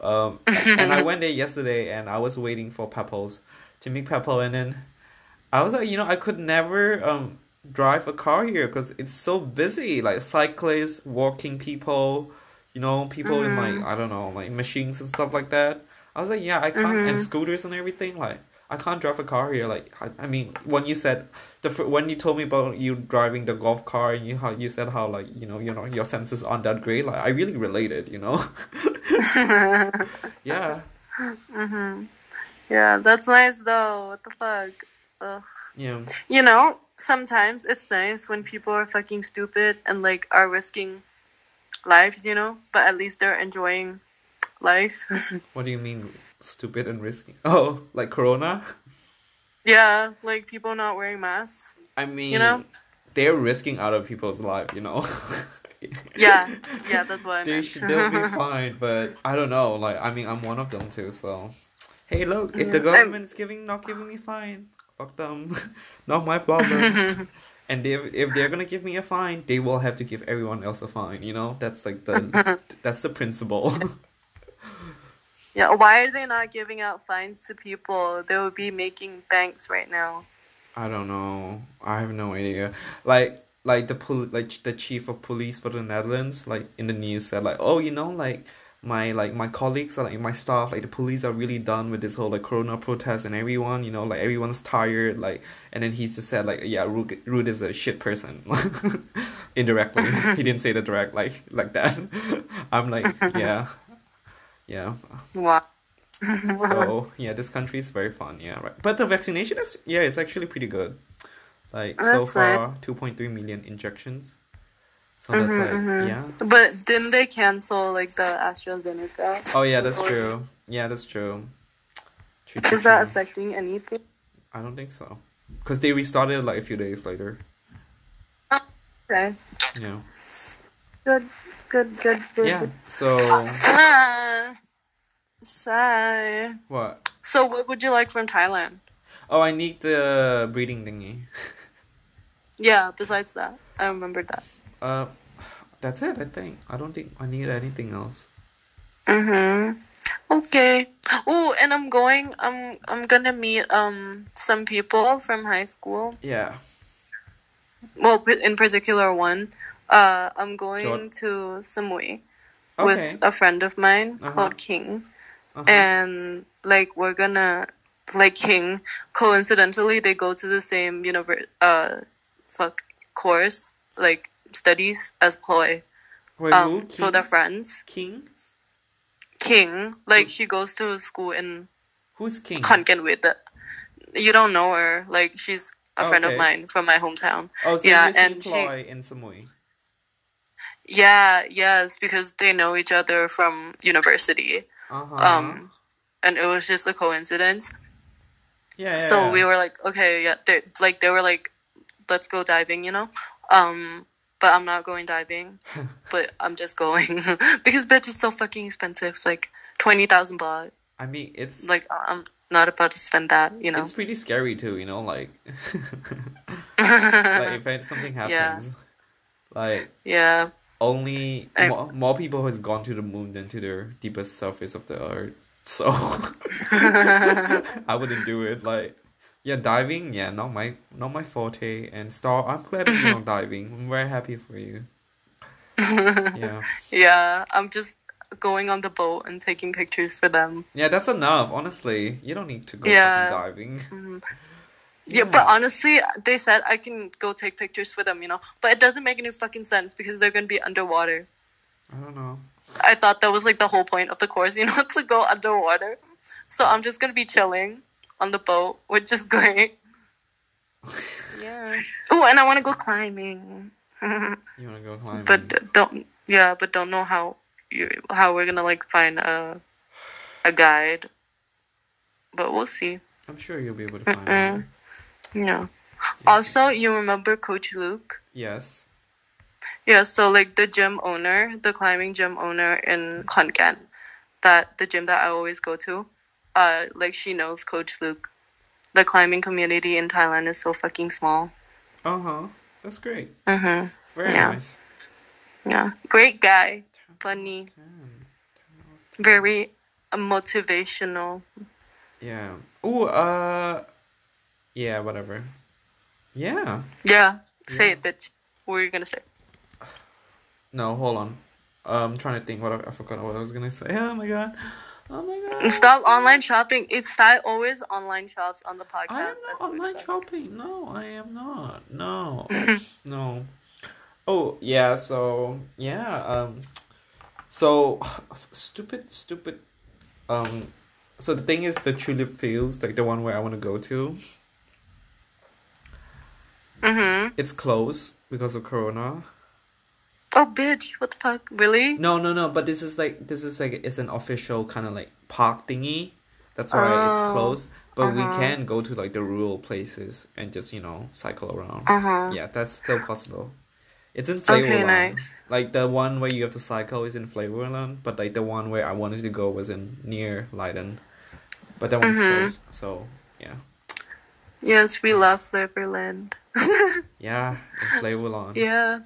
Um, and I went there yesterday, and I was waiting for Pepples to meet Pepple, and then I was like, you know, I could never um drive a car here because it's so busy. Like cyclists, walking people, you know, people in like I don't know, like machines and stuff like that. I was like, yeah, I can't, and scooters and everything. Like I can't drive a car here. Like I, I mean, when you said the when you told me about you driving the golf car and you how you said how like you know you know your senses aren't that great. Like I really related. You know. yeah. Mm-hmm. Yeah, that's nice though. What the fuck? Ugh. Yeah. You know, sometimes it's nice when people are fucking stupid and like are risking lives, you know, but at least they're enjoying life. What do you mean, stupid and risky? Oh, like Corona? yeah, like people not wearing masks. I mean, You know? they're risking other people's life, you know. Yeah, yeah, that's what I they meant. should they'll be fine, but I don't know. Like, I mean, I'm one of them too. So, hey, look, if the Yeah. government's giving not giving me fine, fuck them, not my problem. and if if they're gonna give me a fine, they will have to give everyone else a fine. You know, that's like the that's the principle. Yeah, why are they not giving out fines to people? They would be making banks right now. I don't know. I have no idea. Like like the pol like the chief of police for the Netherlands, like in the news said like, oh, you know, like my like my colleagues are like my staff, like the police are really done with this whole like Corona protest and everyone, you know, like everyone's tired, like and then he just said like, yeah, Rutte, Rutte is a shit person. Indirectly. He didn't say the direct like like that. I'm like, yeah. Yeah. Wow. So yeah, this country is very fun. Yeah, right. But the vaccination is yeah, it's actually pretty good. Like oh, so far, two point three million injections. So that's mm-hmm, like mm-hmm. yeah. But didn't they cancel like the AstraZeneca? Oh yeah, that's true. Yeah, that's true. True, true, Is that true. affecting anything? I don't think so, because they restarted like a few days later. Oh, okay. Yeah. Good, good, good, good. Yeah. So Ah, sigh. what? So, what would you like from Thailand? Oh, I need the breeding thingy. Yeah, besides that, I remembered that. Uh, that's it. I think. I don't think I need anything else. Mm-hmm. Okay. Oh, and I'm going. I'm. I'm gonna meet um some people from high school. Yeah. Well, in particular, one. Uh, I'm going Jord- to Samui Okay. with a friend of mine Uh-huh. called King. Uh-huh. and like we're gonna like King. Coincidentally, they go to the same univer uh fuck course like studies as Ploy. Wait, who? Um, so they're friends. King? King, like she goes to school in Who's King? Kangenwid. You don't know her. Like she's a friend of mine from my hometown. Oh, so Yeah, and she- in Samui. Yeah, yes, because they know each other from university. Uh-huh. Um, and it was just a coincidence. yeah, yeah, so yeah. we were like, okay, yeah, they like they were like, let's go diving, you know. Um, but I'm not going diving. but I'm just going because bitch is so fucking expensive. It's like twenty thousand baht. I mean, it's Like I'm not about to spend that, you know. it's pretty scary too, you know, like like if something happens, Yeah. like yeah. Only I- more, more people has gone to the moon than to the deepest surface of the earth. So I wouldn't do it. Like, yeah, diving, yeah, not my not my forte. And star, I'm glad you're not diving. I'm very happy for you. Yeah, Yeah, I'm just going on the boat and taking pictures for them. yeah, that's enough. Honestly, you don't need to go Yeah. diving. Mm-hmm. Yeah. but honestly, they said I can go take pictures for them, you know. But it doesn't make any fucking sense because they're gonna be underwater. I don't know. I thought that was like the whole point of the course, you know, to go underwater. So I'm just gonna be chilling on the boat, which is great. Yeah. Oh, and I want to go climbing, You wanna go climbing? but don't. Yeah, but don't know how you how we're gonna like find a a guide. But we'll see. I'm sure you'll be able to find Mm-mm. one. Yeah. Also, you remember Coach Luke? Yes. Yeah, so like the gym owner, the climbing gym owner in Khon that the gym that I always go to, uh, like she knows Coach Luke. The climbing community in Thailand is so fucking small. Uh huh. That's great. Mhm. Very Yeah. nice. Yeah, great guy, funny, very motivational. Yeah. Oh, uh Yeah, whatever. Yeah. Yeah, say Yeah. it, bitch. What were you gonna say? No, hold on. Um, I'm trying to think what I, I forgot what I was gonna say. Oh my god. Oh my god. Stop online shopping. It's Thai always online shops on the podcast. I am not what online shopping. No, I am not. No. no. Oh, yeah, so yeah, um so stupid stupid um so the thing is the tulip fields, like the one where I want to go to, Mhm. it's closed because of corona. Oh, bitch! What the fuck? Really? No, no, no. But this is like this is like it's an official kind of like park thingy. That's why Oh, it's closed. But we uh-huh. can go to like the rural places and just you know cycle around. Uh huh. Yeah, that's still possible. It's in Okay, nice. Like the one where you have to cycle is in Flevoland, but like the one where I wanted to go was in near Leiden. But that one's Mhm. closed. So yeah, Yes, we love Flevoland. yeah, Flevoland. Yeah.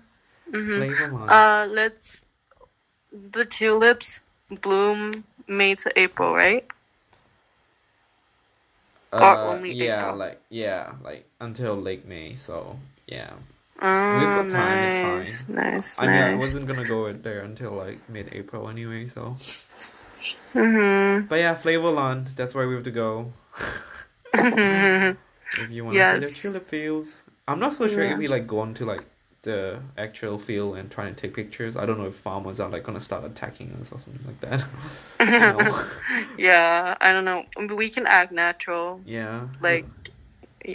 Mhm. Flevoland. Uh, let's. The tulips bloom May to April, right? or Uh, only yeah, April? like yeah, like until late May. So yeah. Oh, got time, it's nice, fine. nice, I mean, I wasn't gonna go there until like mid-April anyway. So, Mhm. but yeah, Flevoland. That's where we have to go. if you want to see the tulip fields. I'm not so sure Yeah. if we like go on to like the actual field and try and take pictures. I don't know if farmers are like gonna start attacking us or something like that. Yeah, I don't know. Um, we can act natural. Yeah. Like,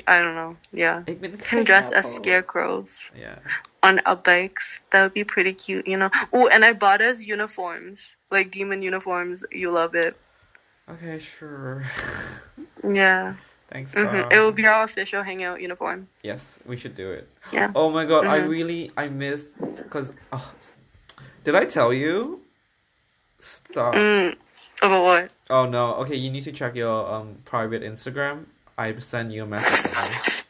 I don't know. Yeah. Can dress as scarecrows Yeah. on our bikes. That would be pretty cute, you know. Oh, and I bought us uniforms, like demon uniforms. You love it. Okay, sure. Yeah. Thanks. hmm It will be our official hangout uniform. Yes, we should do it. Yeah. Oh my god, I Mhm. really I missed because oh, did I tell you? Stop. Mm. About what? Oh no. Okay, you need to check your um private Instagram. I sent you a message.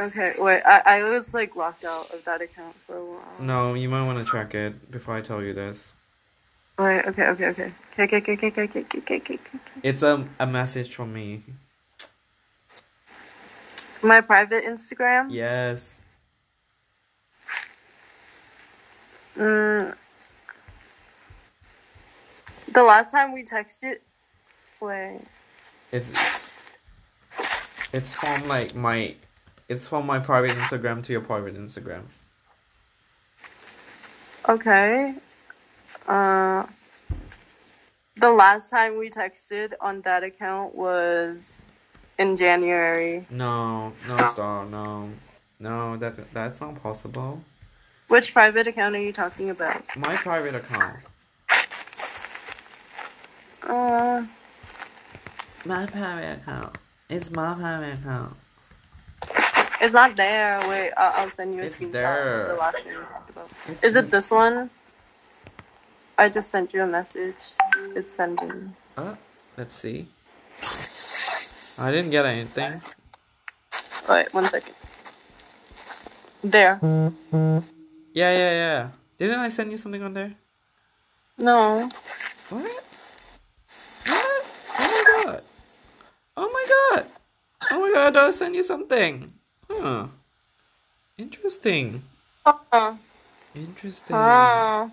Okay, wait. I, I was like locked out of that account for a while. no, you might want to check it before I tell you this. Wait. Okay. Okay. Okay. Okay. Okay. Okay. Okay. Okay. Okay. Okay. Okay. okay. It's a a message from me. My private Instagram. Yes. Mm, the last time we texted, Wait. It's it's from like my it's from my private Instagram to your private Instagram. Okay. Uh, the last time we texted on that account was in January. No, no star, no. No, that that's not possible. Which private account are you talking about? My private account. Uh, My private account. It's my private account. it's not there. Wait, I'll, I'll send you a It's screenshot. there. The last one we talked about. It's Is it this one? I just sent you a message. It's sending. Uh, let's see. I didn't get anything. Wait, one second. There. Yeah, yeah, yeah. Didn't I send you something on there? No. What? What? Oh my god. Oh my god. Oh my god, I send you something. Huh. Interesting. Uh, Interesting. uh,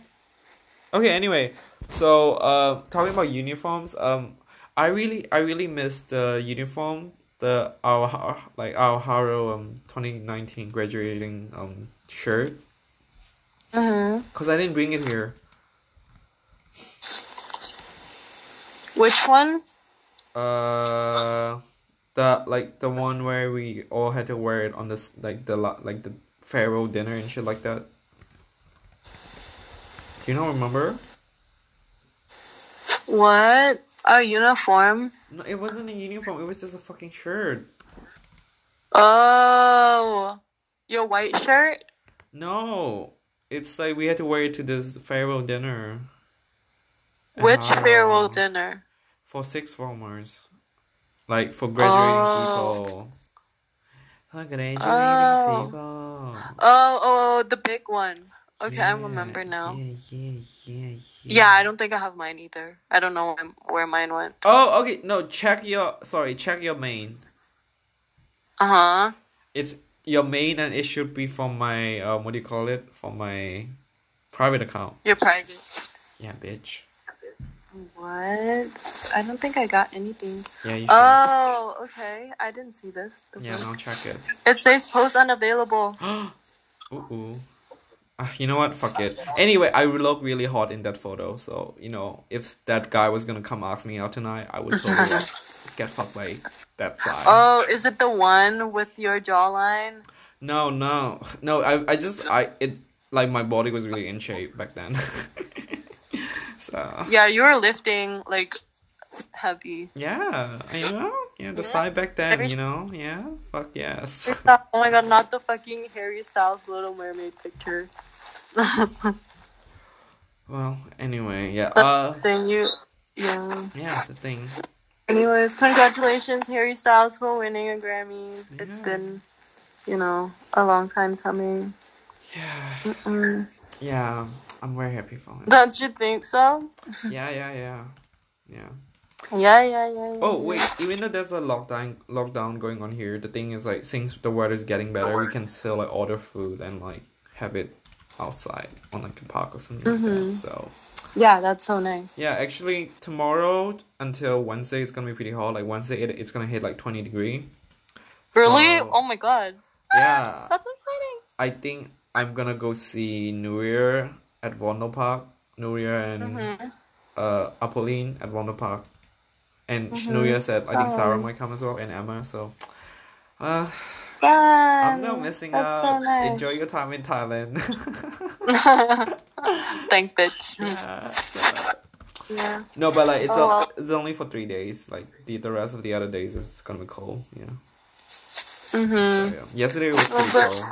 Okay, anyway, so uh talking about uniforms, um I really I really miss the uniform, the our like our Harrow um 2019 graduating um shirt mhm. cuz I didn't bring it here. Which one? Uh the like the one where we all had to wear it on this like the like the farewell dinner and shit like that. Do you not remember? What? A uniform? No, it wasn't a uniform. It was just a fucking shirt. Oh, your white shirt? No, it's like we had to wear it to this farewell dinner. Which Ah. farewell dinner? For six formers. Like for graduating Oh. people. For graduating Oh. people. Oh, oh, the big one. Okay, I Yeah, remember now. Yeah, yeah, yeah, yeah. Yeah, I don't think I have mine either. I don't know where- where mine went. Oh, okay. No, check your. Sorry, check your main. Uh huh. It's your main, and it should be from my. Um, what do you call it? From my private account. Your private. Yeah, bitch. What? I don't think I got anything. Yeah, you should. Oh, okay. I didn't see this. The yeah, first- now check it. It says post unavailable. ooh, ooh. Ah, you know what? Fuck it. Anyway, I look really hot in that photo, so you know, if that guy was gonna come ask me out tonight, I would totally like, get fucked by that side. Oh, is it the one with your jawline? No, no, no. I, I just, I, it, like my body was really in shape back then. so Yeah, you were lifting like heavy. yeah, I know, yeah, the Yeah. side back then, you know, yeah, fuck yes. Oh my god, not the fucking Harry Styles Little Mermaid picture. Well, anyway, yeah, uh, then you, yeah. yeah, the thing. Anyways, congratulations, Harry Styles, for winning a Grammy. It's been, you know, a long time coming. Yeah, Mm. yeah, I'm very happy for him. Don't you think so? Yeah, yeah, yeah, yeah. Yeah, yeah, yeah. yeah Oh wait, even though there's a lockdown lockdown going on here, the thing is like since the weather is getting better, we can still like order food and like have it outside on like a park or something like Mhm. that. So Yeah, that's so nice. yeah, actually tomorrow until Wednesday it's gonna be pretty hot. Like Wednesday it, it's gonna hit like twenty degree. Really? So, Oh my god. yeah, That's exciting. I think I'm gonna go see Year at Vondelpark. Year and Mm-hmm. uh Apolline at Vondelpark. And Mhm. New said I think Sarah might come as well and Emma. So, uh, Fun. I'm not missing That's out. so nice. Enjoy your time in Thailand. Thanks, bitch. yeah, so- Yeah. no, but like it's Oh, a- well. it's only for three days. Like the the rest of the other days is gonna be cold. Yeah. Mm-hmm. So, yeah. Yesterday was pretty cold.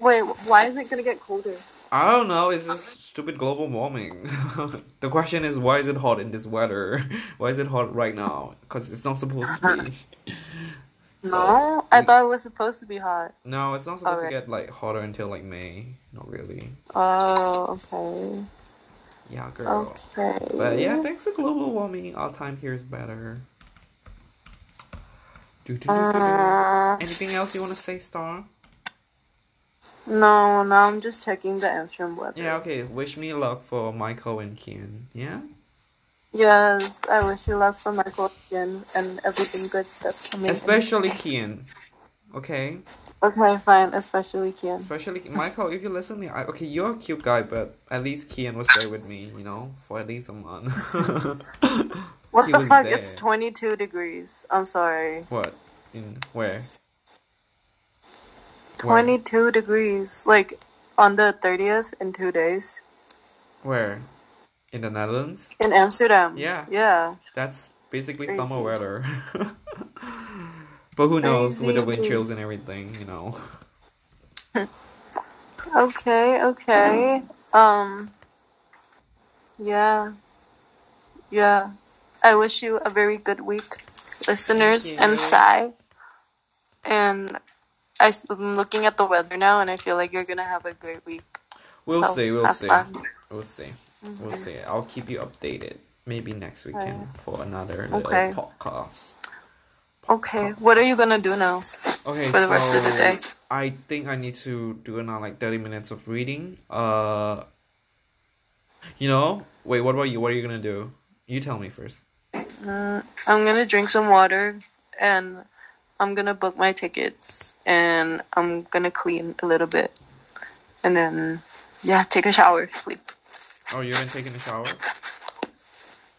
Wait, why is it gonna get colder? I don't know. It's just stupid global warming. the question is, why is it hot in this weather? Why is it hot right now? Because it's not supposed to be. So, no, I thought it was supposed to be hot. No, it's not supposed to get like hotter until like May. Not really. Oh, okay. Yeah, girl. Okay. But yeah, thanks to global warming, our time here is better. Do, do, do, do, do. Uh, Anything else you want to say, Star? No, no, I'm just checking the Amsterdam weather. Yeah, okay. Wish me luck for Michael and Kian. Yeah? Yes, I wish you luck for Michael again and everything good that's coming. in. Especially Kian. Okay? Okay, fine. Especially Kian. Especially Michael, if you're listening, I, okay, you're a cute guy, but at least Kian was there with me, you know, for at least a month. What He the fuck? there. It's 22 degrees. I'm sorry. What? In where? Where? 22 degrees. Like on the 30th in two days Where? In the Netherlands? in Amsterdam. Yeah. Yeah. That's basically Crazy. summer weather. but who knows with the wind chills and everything, you know. Okay. Okay. Um. Yeah. Yeah. I wish you a very good week, listeners and. Sai. And I, am looking at the weather now, and I feel like you're gonna have a great week. We'll So, see, we'll see. fun. We'll see. We'll see. I'll keep you updated. Maybe next weekend for another little Okay. podcast. Okay. What are you gonna do now? Okay, For the so rest of the day. I think I need to do another like thirty minutes of reading. Uh, you know, wait. What about you? What are you gonna do? You tell me first. Mm, I'm gonna drink some water, and I'm gonna book my tickets, and I'm gonna clean a little bit, and then yeah, take a shower, sleep. Oh, you haven't taken a shower?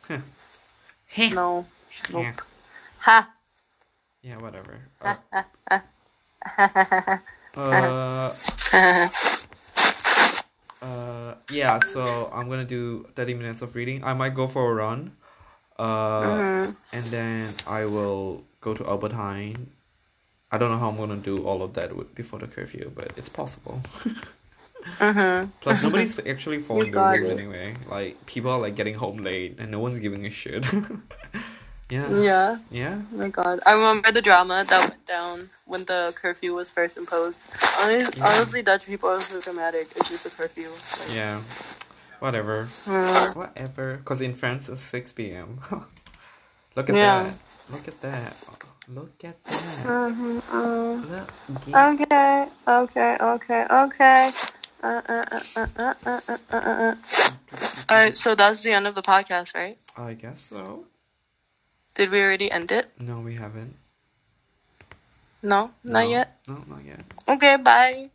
Huh. No, nope. Yeah. Ha. Yeah, whatever. Uh, uh, uh, yeah. So I'm gonna do thirty minutes of reading. I might go for a run. Uh, Mhm. and then I will go to Albert Heijn. I don't know how I'm gonna do all of that with, before the curfew, but it's possible. Mhm. Plus, nobody's actually following the rules anyway. Like people are like getting home late, and no one's giving a shit. yeah. Yeah. Yeah. Oh my god. I remember the drama that went down when the curfew was first imposed. Honestly, Yeah. honestly Dutch people are so dramatic. It's just a curfew. Like, Yeah. Whatever. mm, Whatever. Because in France it's 6 p.m. Look at Yeah. that. Look at that. Look at that. Mm-hmm. Uh, Look. Um, okay, okay, okay, okay. Uh, uh, uh, uh, uh, uh, uh. uh, uh, uh All right, so that's the end of the podcast, right? I guess so. Did we already end it? No, we haven't. No, not no. yet. No, not yet. Okay, bye.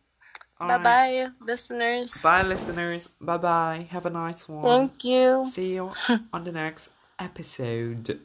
Bye right. bye, listeners. Bye, listeners. Bye bye. Have a nice one. Thank you. See you on the next episode.